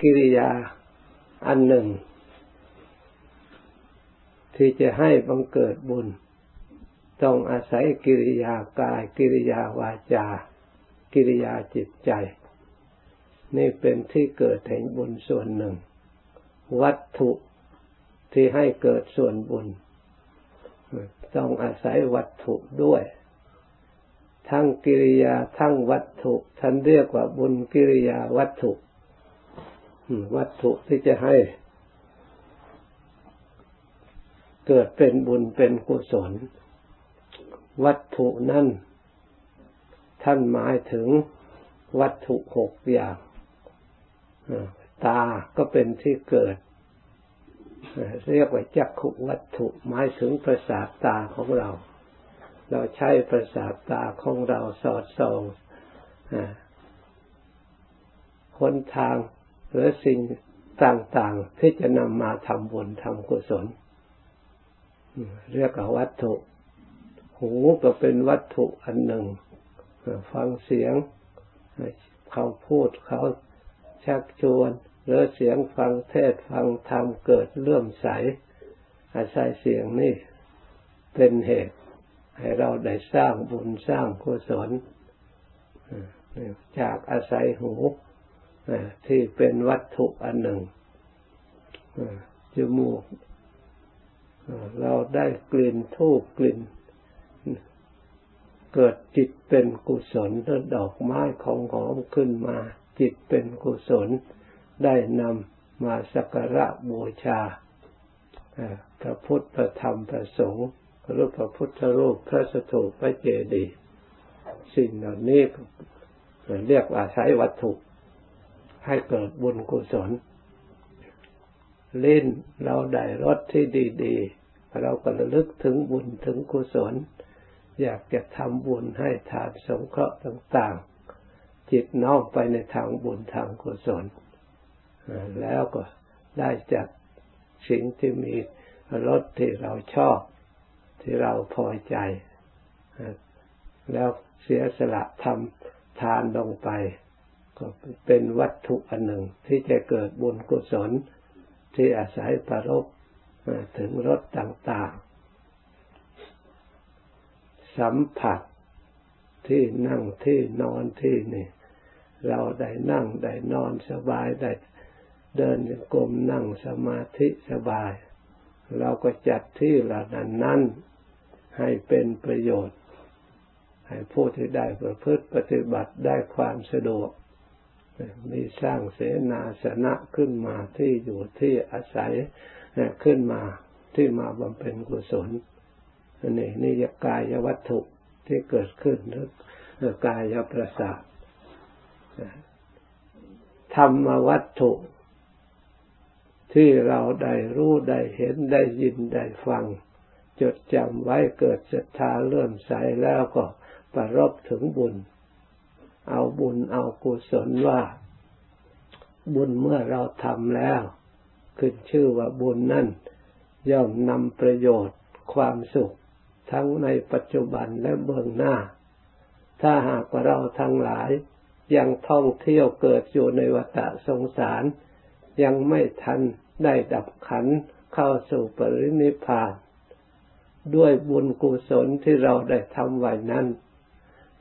กิริยาอันหนึ่ง ที่จะให้บังเกิดบุญ ต้องอาศัยกิริยากาย กิริยาวาจา กิริยาจิตใจ นี่เป็นที่เกิดแห่งบุญส่วนหนึ่ง วัตถุที่ให้เกิดส่วนบุญ ต้องอาศัยวัตถุด้วย ทั้งกิริยาทั้งวัตถุท่านเรียกว่าบุญกิริยาวัตถุ วัตถุที่จะให้เกิดเป็นบุญเป็นกุศล วัตถุนั้นท่านหมายถึงวัตถุหกอย่างตาก็เป็นที่เกิด เรียกว่าจักขุวัตถุหมายถึงประสาทตาของเรา เราใช้ประสาทตาของเราสอดส่องคนทาง หรือสิ่งต่างๆที่จะนำมาทำบุญทำกุศล เรียกว่าวัตถุ หูก็เป็นวัตถุอันหนึ่ง ฟังเสียงเขาพูดเขาชักชวนหรือเสียงฟังเทศฟังธรรมเกิดเลื่อมใส อาศัยเสียงนี่เป็นเหตุ ให้เราได้สร้างบุญสร้างกุศลจากอาศัยหู ที่เป็นวัตถุอันหนึ่งจมูกเราได้กลิ่นทูบกลิ่น เกิดจิตเป็นกุศลแล้วดอกไม้ของหอมขึ้นมา จิตเป็นกุศล ได้นำมาสักการะบูชาพระพุทธพระธรรมพระสงฆ์รูปพระพุทธรูปพระสถูปพระเจดีย์สิ่งเหล่านี้เรียกว่าใช้วัตถุ ให้เกิดบุญกุศลเล่นเราได้รสที่ดีๆ เราก็ระลึกถึงบุญถึงกุศล อยากจะทำบุญให้ทานสงเคราะห์ต่างๆ จิตน้อมไปในทางบุญทางกุศล แล้วก็ได้จากสิ่งที่มีรสที่เราชอบ ที่เราพอใจ แล้วเสียสละทำทานลงไป ก็เป็นวัตถุอันหนึ่ง ที่จะเกิดบุญกุศลที่อาศัยประรบถึงรสต่างๆ สัมผัสที่นั่งที่นอนที่นี่ เราได้นั่งได้นอนสบายได้เดินกรมนั่งสมาธิสบาย เราก็จัดที่เหล่านั้นนั้นให้เป็นประโยชน์ ให้ผู้ที่ได้ประพฤติปฏิบัติได้ความสะดวก มีสร้างเสนาสนะขึ้นมาที่อยู่ที่อาศัยขึ้นมาที่มาบำเพ็ญกุศลนี่นี่กายวัตถุที่เกิดขึ้นหรือกายประสาทธรรมวัตถุ ที่เราได้รู้ได้เห็นได้ยินได้ฟัง จดจำไว้เกิดศรัทธาเลื่อมใสแล้วก็ประรบถึงบุญ เอาบุญเอากุศลว่า บุญเมื่อเราทำแล้ว ขึ้นชื่อว่าบุญนั่น ย่อมนำประโยชน์ความสุข ทั้งในปัจจุบันและเบื้องหน้า ถ้าหากว่าเราทั้งหลาย ยังท่องเที่ยวเกิดอยู่ในวัฏสงสาร ยังไม่ทันได้ดับขันเข้าสู่ปรินิพพาน ด้วยบุญกุศลที่เราได้ทำไว้นั้น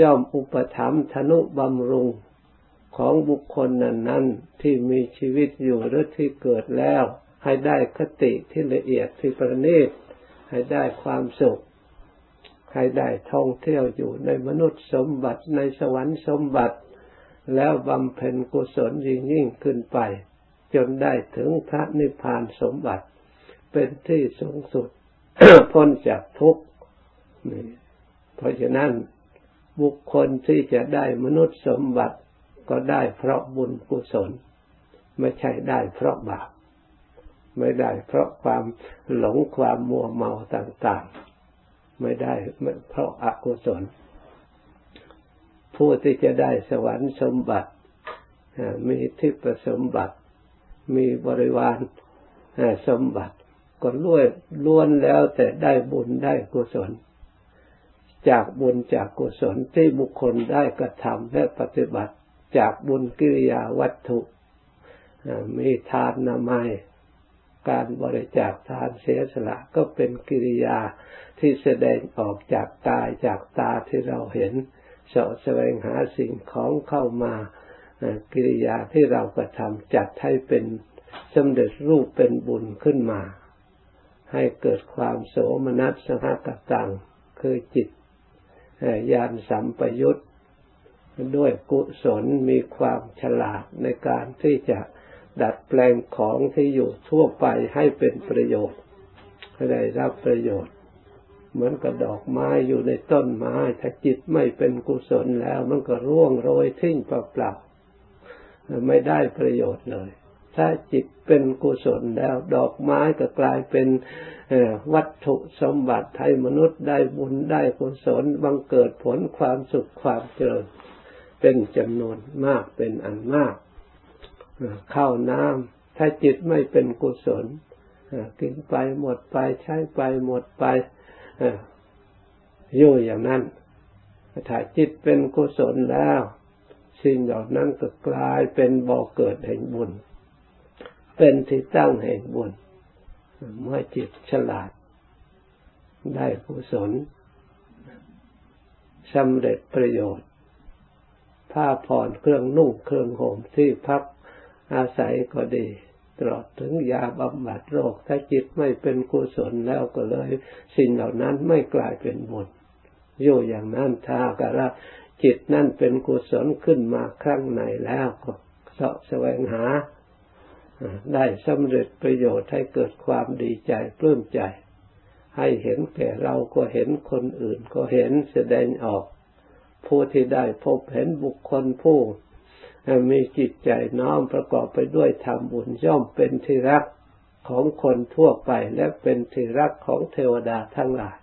ย่อมอุปถัมภ์ธนุบำรุงของบุคคลนั้นนั้นที่มีชีวิตอยู่หรือที่เกิดแล้ว ให้ได้คติที่ละเอียดที่ประณีตให้ได้ความสุข ให้ได้ท่องเที่ยวอยู่ในมนุษย์สมบัติในสวรรค์สมบัติ แล้วบำเพ็ญกุศลยิ่งยิ่งขึ้นไป จนได้ถึงพระนิพพานสมบัติ เป็นที่สูงสุดพ้นจากทุกข์เพราะฉะนั้น บุคคลที่จะได้มนุษย์สมบัติก็ได้เพราะบุญกุศล ไม่ใช่ได้เพราะบาปไม่ได้เพราะความหลงความมัวเมาต่างๆ ไม่ได้เพราะอกุศล ผู้ที่จะได้สวรรค์สมบัติมีทิพสมบัติ มีบริวารสมบัติ ก็ล้วนล้วนแล้วแต่ได้บุญได้กุศล จากบุญจากกุศลที่บุคคลได้กระทำและปฏิบัติจากบุญกิริยาวัตถุมีทานนามัยการบริจาคทานเสียสละก็เป็นกิริยาที่แสดงออกจากกายจากตาที่เราเห็นเสาะแสวงหาสิ่งของเข้ามากิริยาที่เรากระทำจัดให้เป็นสำเร็จรูปเป็นบุญขึ้นมา ให้เกิดความโสมนัสสหกตังคือจิต ญาณสัมปยุตด้วยกุศลมีความฉลาดในการที่จะดัดแปลงของที่อยู่ทั่วไปให้เป็นประโยชน์ให้ได้รับประโยชน์ เหมือนกับดอกไม้อยู่ในต้นไม้ถ้าจิตไม่เป็นกุศลแล้ว มันก็ร่วงโรยทิ้งเปล่าๆไม่ได้ประโยชน์เลย ถ้าจิตเป็นกุศลแล้ว ดอกไม้ก็กลายเป็นวัตถุสมบัติให้มนุษย์ได้บุญได้กุศลบังเกิดผลความสุขความเจริญเป็นจำนวนมากเป็นอันมากเข้าน้ำถ้าจิตไม่เป็นกุศลกินไปหมดไปใช้ไปหมดไปอยู่อย่างนั้นถ้าจิตเป็นกุศลแล้ว สิ่งเหล่านั้นก็กลายเป็นบ่อเกิดแห่งบุญ เป็นที่ตั้งแห่งบุญ เมื่อจิตฉลาด ได้กุศลสำเร็จประโยชน์ ผ้าผ่อนเครื่องนุ่งเครื่องห่มที่พักอาศัยก็ดีตลอดถึงยาบำบัดโรค ถ้าจิตไม่เป็นกุศลแล้วก็เลย สิ่งเหล่านั้นไม่กลายเป็นบุญอยู่อย่างนั้นถ้ากระจิตนั่นเป็นกุศลขึ้นมาครั้งในแล้วก็เสาะแสวงหา ได้สำเร็จประโยชน์ให้เกิดความดีใจปลื้มใจ ให้เห็นแก่เราก็เห็นคนอื่นก็เห็นแสดงออก ผู้ที่ได้พบเห็นบุคคลผู้มีจิตใจน้อมประกอบไปด้วยธรรมบุญย่อมเป็นที่รักของคนทั่วไปและเป็นที่รักของเทวดาทั้งหลาย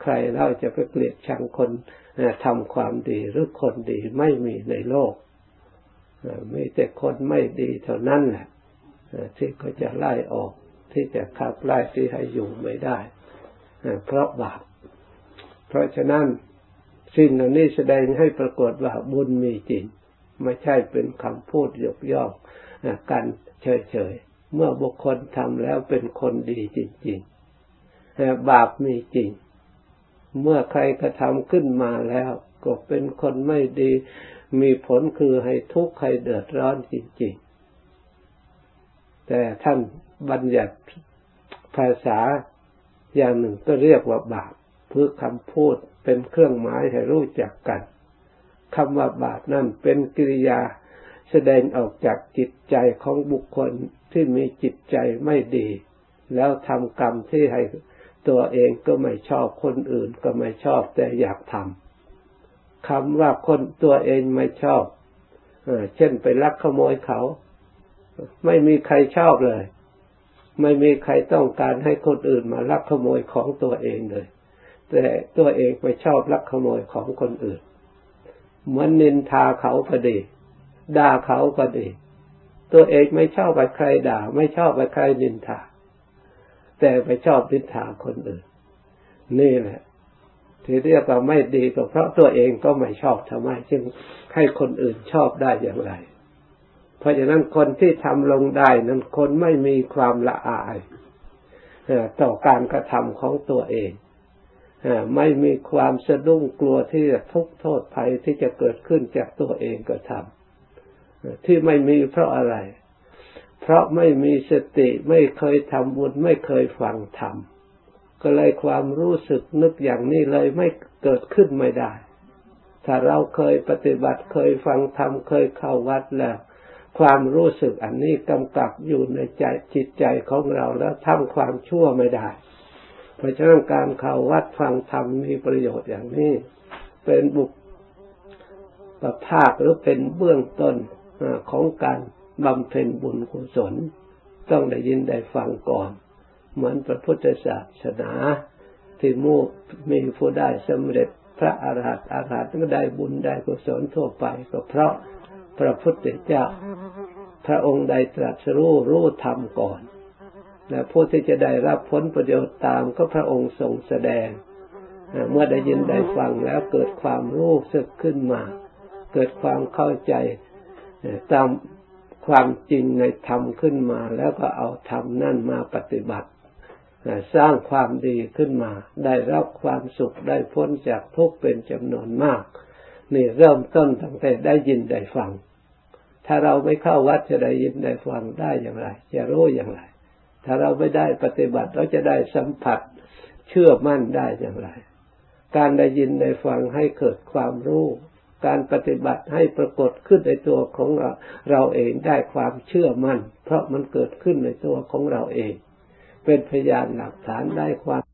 ใครเราจะไปเกลียดชังคนทำความดีหรือคนดีไม่มีในโลก มีแต่คนไม่ดีเท่านั้นแหละที่เขาจะไล่ออก ที่จะขับไล่ที่ให้อยู่ไม่ได้ เพราะบาปเพราะฉะนั้นสิ่งเหล่านี้แสดงให้ปรากฏว่าบุญมีจริง ไม่ใช่เป็นคำพูดยกย่องกันเฉยๆ เมื่อบุคคลทำแล้วเป็นคนดีจริงๆบาปมีจริง เมื่อใครกระทำขึ้นมาแล้วก็เป็นคนไม่ดี มีผลคือให้ทุกข์ให้เดือดร้อนจริงๆ แต่ท่านบัญญัติภาษาอย่างหนึ่งก็เรียกว่าบาปเพื่อคำพูดเป็นเครื่องหมายให้รู้จักกันคำว่าบาปนั่นเป็นกิริยาแสดงออกจากจิตใจของบุคคลที่มีจิตใจไม่ดี แล้วทำกรรมที่ให้ตัวเองก็ไม่ชอบคนอื่นก็ไม่ชอบแต่อยากทำ คำว่าคนตัวเองไม่ชอบเช่นไปลักขโมยเขา ไม่มีใครชอบเลย ไม่มีใครต้องการให้คนอื่นมาลักขโมยของตัวเองเลย แต่ตัวเองไปชอบลักขโมยของคนอื่น เหมือนนินทาเขาก็ดี ด่าเขาก็ดี ตัวเองไม่ชอบไปใครด่า ไม่ชอบไปใครนินทา แต่ไปชอบนินทาคนอื่น นี่แหละ ที่เรียกว่าไม่ดีก็เพราะตัวเองก็ไม่ชอบทำไม จึงให้คนอื่นชอบได้อย่างไร เพราะฉะนั้นคนที่ทำลงได้นั้นคนไม่มีความละอายต่อการกระทำของตัวเองไม่มีความสะดุ้งกลัวที่จะทุกโทษภัยที่จะเกิดขึ้นจากตัวเองก็ทำที่ไม่มีเพราะอะไร เพราะไม่มีสติไม่เคยทำบุญไม่เคยฟังธรรม ก็เลยความรู้สึกนึกอย่างนี้เลยไม่เกิดขึ้นไม่ได้ ถ้าเราเคยปฏิบัติเคยฟังธรรมเคยเข้าวัดแล้ว ความรู้สึกอันนี้กำกับอยู่ในใจจิตใจของเราแล้วทำความชั่วไม่ได้ เพราะฉะนั้นการเข้าวัดฟังธรรมมีประโยชน์อย่างนี้ เป็นบุคประภาคหรือเป็นเบื้องต้นของการบำเพ็ญบุญกุศล ต้องได้ยินได้ฟังก่อน เหมือนพระพุทธศาสนา ที่มูมีผู้ได้สำเร็จพระอาหัตอาหัตก็ได้บุญได้กุศลทั่วไปก็เพราะพระพุทธเจ้า พระองค์ได้ตรัสรู้รู้ธรรมก่อนและผู้ที่จะได้รับผลประโยชน์ตามก็พระองค์ทรงแสดง เมื่อได้ยินได้ฟังแล้วเกิดความรู้สึกขึ้นมา เกิดความเข้าใจตามความจริงในธรรมขึ้นมา แล้วก็เอาธรรมนั่นมาปฏิบัติ สร้างความดีขึ้นมา ได้รับความสุขได้พ้นจากทุกข์เป็นจำนวนมาก นี่เริ่มต้นตั้งแต่ได้ยินได้ฟัง ถ้าเราไม่เข้าวัดจะได้ยินได้ฟังได้อย่างไร จะรู้อย่างไร ถ้าเราไม่ได้ปฏิบัติเราจะได้สัมผัสเชื่อมั่นได้อย่างไร การได้ยินได้ฟังให้เกิดความรู้การปฏิบัติให้ปรากฏขึ้นในตัวของเราเราเองได้ความเชื่อมั่น เพราะมันเกิดขึ้นในตัวของเราเอง เป็นพยานหลักฐานได้ความ